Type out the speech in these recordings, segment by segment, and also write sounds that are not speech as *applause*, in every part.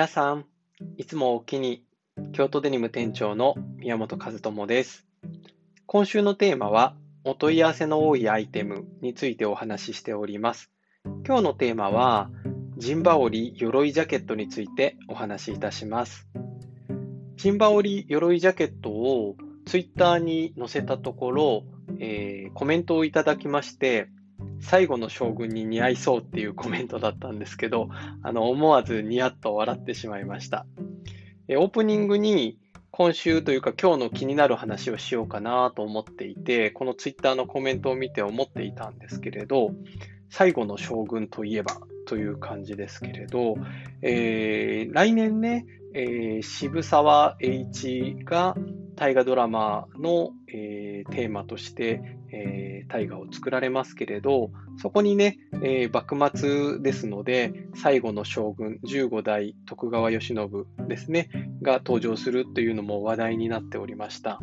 皆さん、いつもおきに、京都デニム店長の宮本和智です。今週のテーマは、お問い合わせの多いアイテムについてお話ししております。今日のテーマは、ジンバオリ鎧ジャケットについてお話しいたします。ジンバオリ鎧ジャケットをツイッターに載せたところ、えー、コメントをいただきまして、最後の将軍に似合いそうっていうコメントだったんですけど、あの、思わずニヤッと笑ってしまいました。えオープニングに今週というか今日の気になる話をしようかなと思っていて、このツイッターのコメントを見て思っていたんですけれど、最後の将軍といえばという感じですけれど、えー、来年ね、えー、渋沢栄一が大河ドラマの、えー、テーマとして、えー、大河を作られますけれど、そこにね、えー、幕末ですので、最後の将軍、15代徳川慶喜ですね、が登場するというのも話題になっておりました。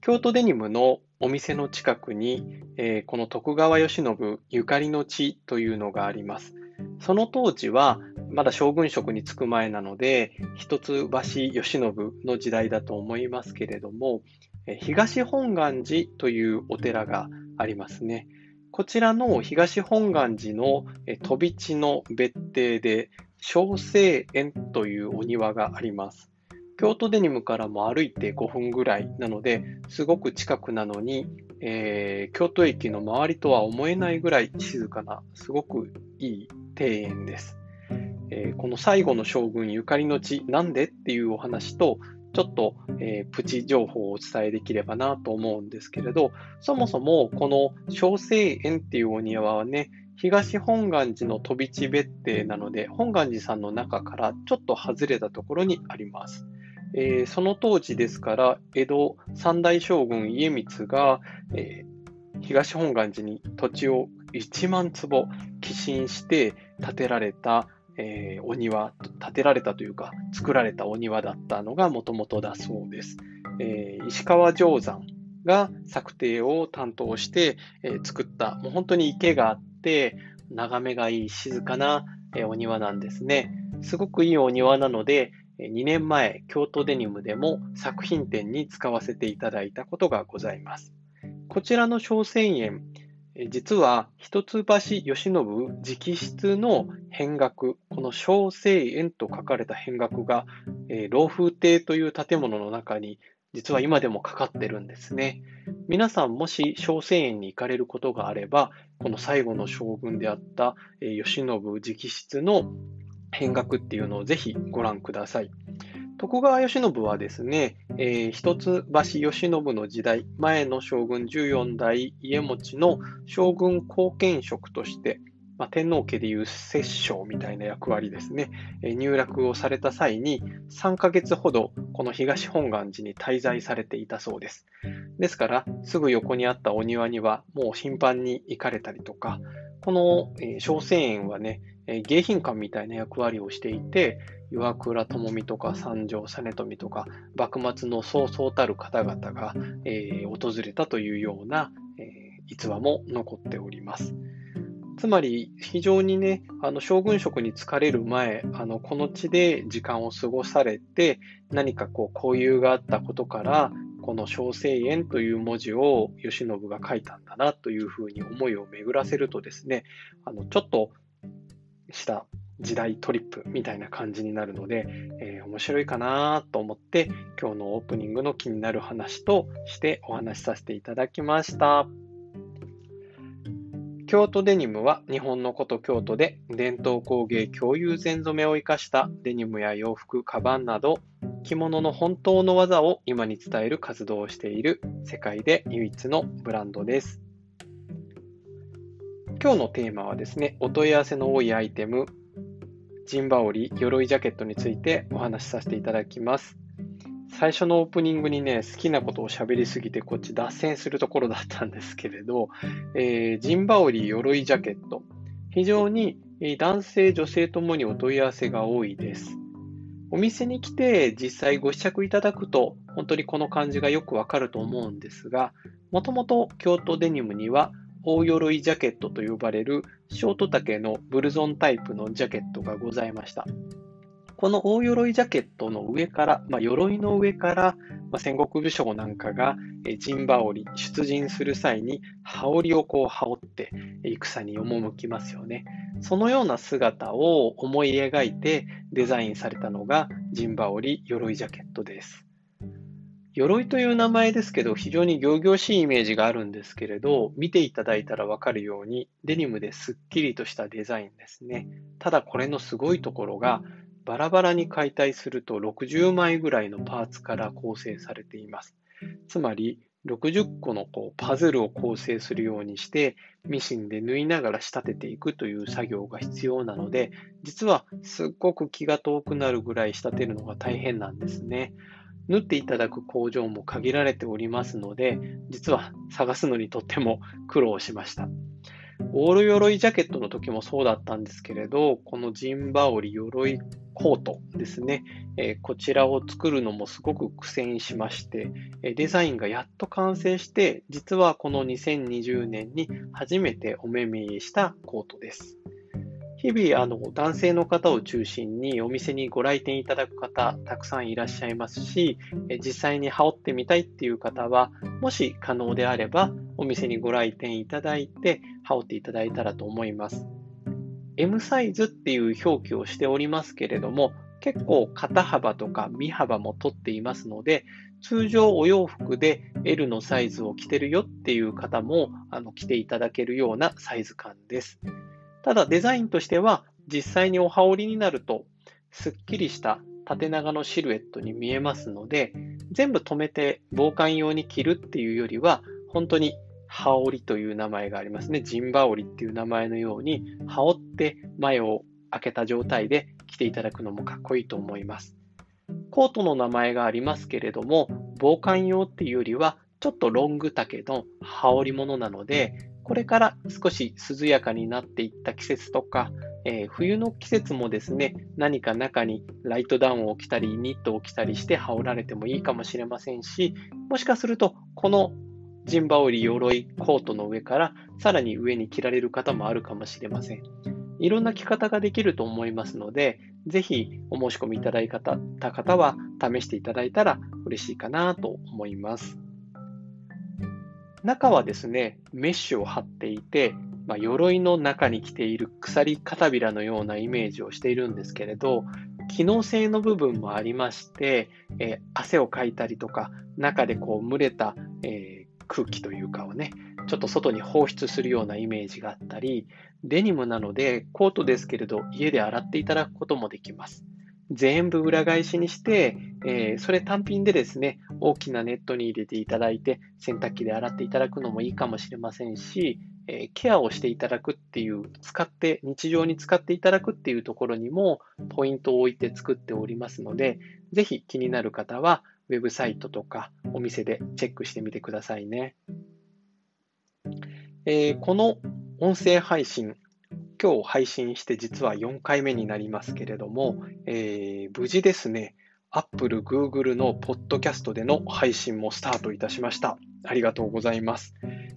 京都デニムのお店の近くに、えー、この徳川慶喜ゆかりの地というのがあります。その当時は、まだ将軍職に就く前なので、一橋慶喜の時代だと思いますけれども、東本願寺というお寺がありますね。こちらの東本願寺の飛び地の別邸で、小生園というお庭があります。京都デニムからも歩いて5分ぐらいなので、すごく近くなのに、えー、京都駅の周りとは思えないぐらい静かな、すごくいい庭園です。えー、この最後の将軍ゆかりの地、なんでっていうお話と、ちょっと、えー、プチ情報をお伝えできればなと思うんですけれど、そもそもこの小生園っていうお庭はね、東本願寺の飛び地別邸なので、本願寺さんの中からちょっと外れたところにあります。えー、その当時ですから、江戸三代将軍家光が、えー、東本願寺に土地を1万坪寄進して建てられた、えー、お庭、建てられたというか、作られたお庭だったのがもともとだそうです。えー、石川定山が策定を担当して、えー、作った、もう本当に池があって、眺めがいい静かな、えお庭なんですね。すごくいいお庭なので、2年前、京都デニムでも作品展に使わせていただいたことがございます。こちらの小千円、実は一橋慶喜直筆の変額、この小生園と書かれた変額が、えー、老風亭という建物の中に実は今でもかかってるんですね。皆さんもし小生園に行かれることがあれば、この最後の将軍であった、え、慶喜直筆の変額っていうのをぜひご覧ください。徳川慶喜はですね、えー、一橋慶喜の時代、前の将軍14代家持の将軍後見職として、まあ、天皇家でいう摂政みたいな役割ですね、えー、入落をされた際に3ヶ月ほどこの東本願寺に滞在されていたそうです。ですから、すぐ横にあったお庭にはもう頻繁に行かれたりとか、この、えー、小生園はね、え迎賓館みたいな役割をしていて、岩倉智美とか三条実富とか、幕末のそうそうたる方々が、えー、訪れたというような、えー、逸話も残っております。つまり、非常にね、あの将軍職に就かれる前、あのこの地で時間を過ごされて、何かこう交友があったことから、この小生園という文字を慶喜が書いたんだなというふうに思いを巡らせるとですね、あのちょっとした時代トリップみたいな感じになるので、えー、面白いかなと思って今日のオープニングの気になる話としてお話しさせていただきました。京都デニムは日本の古都京都で伝統工芸共有全染めを生かしたデニムや洋服、カバンなど着物の本当の技を今に伝える活動をしている世界で唯一のブランドです。今日のテーマはですね、お問い合わせの多いアイテム、ジンバオリ、鎧ジャケットについてお話しさせていただきます。最初のオープニングにね、好きなことを喋りすぎて、こっち脱線するところだったんですけれど、えー、ジンバオリ鎧ジャケット。非常に男性、女性ともにお問い合わせが多いです。お店に来て実際ご試着いただくと、本当にこの感じがよくわかると思うんですが、もともと京都デニムには大鎧ジャケットと呼ばれるショート丈のブルゾンタイプのジャケットがございました。この大鎧ジャケットの上から、まあ、鎧の上から、まあ、戦国武将なんかが陣羽織、出陣する際に羽織をこう羽織って戦に赴きますよね。そのような姿を思い描いてデザインされたのが陣羽織鎧ジャケットです。鎧という名前ですけど、非常に仰々しいイメージがあるんですけれど、見ていただいたらわかるように、デニムですっきりとしたデザインですね。ただこれのすごいところが、バラバラに解体すると60枚ぐらいのパーツから構成されています。つまり、60個のこうパズルを構成するようにして、ミシンで縫いながら仕立てていくという作業が必要なので、実はすっごく気が遠くなるぐらい仕立てるのが大変なんですね。縫っていただく工場も限られておりますので、実は探すのにとっても *laughs* 苦労しました。オール鎧ジャケットの時もそうだったんですけれど、このジンバオリ鎧コートですね、えー、こちらを作るのもすごく苦戦しまして、デザインがやっと完成して、実はこの2020年に初めてお目見えしたコートです。日々、あの、男性の方を中心にお店にご来店いただく方、たくさんいらっしゃいますし、実際に羽織ってみたいっていう方は、もし可能であれば、お店にご来店いただいて、羽織っていただいたらと思います。M サイズっていう表記をしておりますけれども、結構肩幅とか身幅も取っていますので、通常お洋服で L のサイズを着てるよっていう方もあの着ていただけるようなサイズ感です。ただデザインとしては実際にお羽織になるとすっきりした縦長のシルエットに見えますので全部留めて防寒用に着るっていうよりは本当に羽織という名前がありますね。ジンバ織っていう名前のように羽織って前を開けた状態で着ていただくのもかっこいいと思います。コートの名前がありますけれども防寒用っていうよりはちょっとロング丈の羽織物なのでこれから少し涼やかになっていった季節とか、えー、冬の季節もですね、何か中にライトダウンを着たり、ニットを着たりして羽織られてもいいかもしれませんし、もしかすると、このジンバオリ鎧コートの上からさらに上に着られる方もあるかもしれません。いろんな着方ができると思いますので、ぜひお申し込みいただいた方は試していただいたら嬉しいかなと思います。中はですね、メッシュを貼っていて、まあ、鎧の中に着ている鎖片びらのようなイメージをしているんですけれど、機能性の部分もありまして、えー、汗をかいたりとか、中でこう蒸れた、えー、空気というかをね、ちょっと外に放出するようなイメージがあったり、デニムなのでコートですけれど、家で洗っていただくこともできます。全部裏返しにして、えー、それ単品でですね、大きなネットに入れていただいて、洗濯機で洗っていただくのもいいかもしれませんし、えー、ケアをしていただくっていう、使って、日常に使っていただくっていうところにも、ポイントを置いて作っておりますので、ぜひ気になる方は、ウェブサイトとかお店でチェックしてみてくださいね。えー、この音声配信、今日配信して実は4回目になりますけれども、えー、無事ですね、Apple、Google のポッドキャストでの配信もスタートいたしました。ありがとうございます。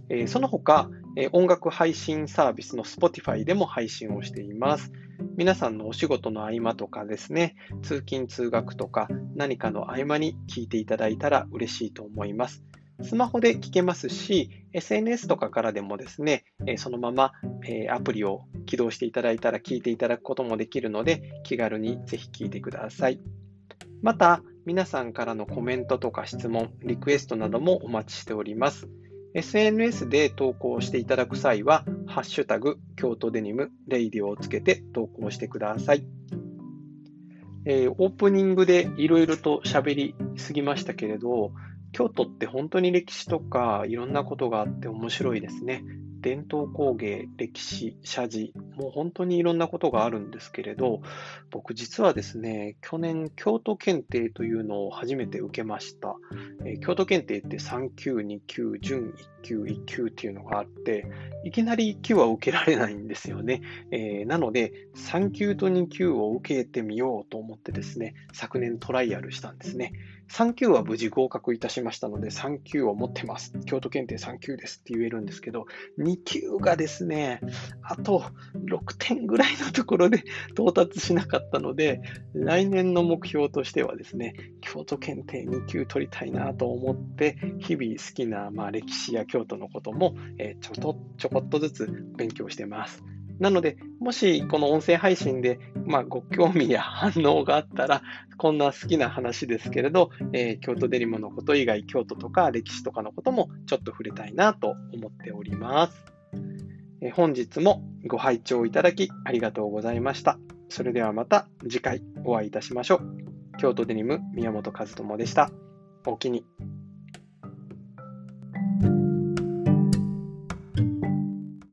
えー、その他、えー、音楽配信サービスの Spotify でも配信をしています。皆さんのお仕事の合間とかですね、通勤通学とか何かの合間に聞いていただいたら嬉しいと思います。スマホで聞けますし、SNS とかからでもですね、そのままアプリを起動していただいたら聞いていただくこともできるので、気軽にぜひ聞いてください。また、皆さんからのコメントとか質問、リクエストなどもお待ちしております。SNS で投稿していただく際は、ハッシュタグ、京都デニム、レイディオをつけて投稿してください。えー、オープニングでいろいろと喋りすぎましたけれど、京都って本当に歴史とかいろんなことがあって面白いですね。伝統工芸、歴史、社寺、もう本当にいろんなことがあるんですけれど、僕実はですね、去年京都検定というのを初めて受けました。えー、京都検定って3級、2級、準1級、1級っていうのがあって、いきなり1級は受けられないんですよね。えー、なので、3級と2級を受けてみようと思ってですね、昨年トライアルしたんですね。3級は無事合格いたしましたので、3級を持ってます。京都検定3級ですって言えるんですけど、2級がですね、あと6点ぐらいのところで *laughs* 到達しなかったので、来年の目標としてはですね、京都検定2級取りたいなと思って、日々好きな、まあ、歴史や京都のことも、え、ちょとちょこっとずつ勉強してます。なので、もしこの音声配信で、まあ、ご興味や反応があったら、こんな好きな話ですけれど、えー、京都デニムのこと以外、京都とか歴史とかのこともちょっと触れたいなと思っております。えー、本日もご拝聴いただきありがとうございました。それではまた次回お会いいたしましょう。京都デニム宮本和智でした。おおきに。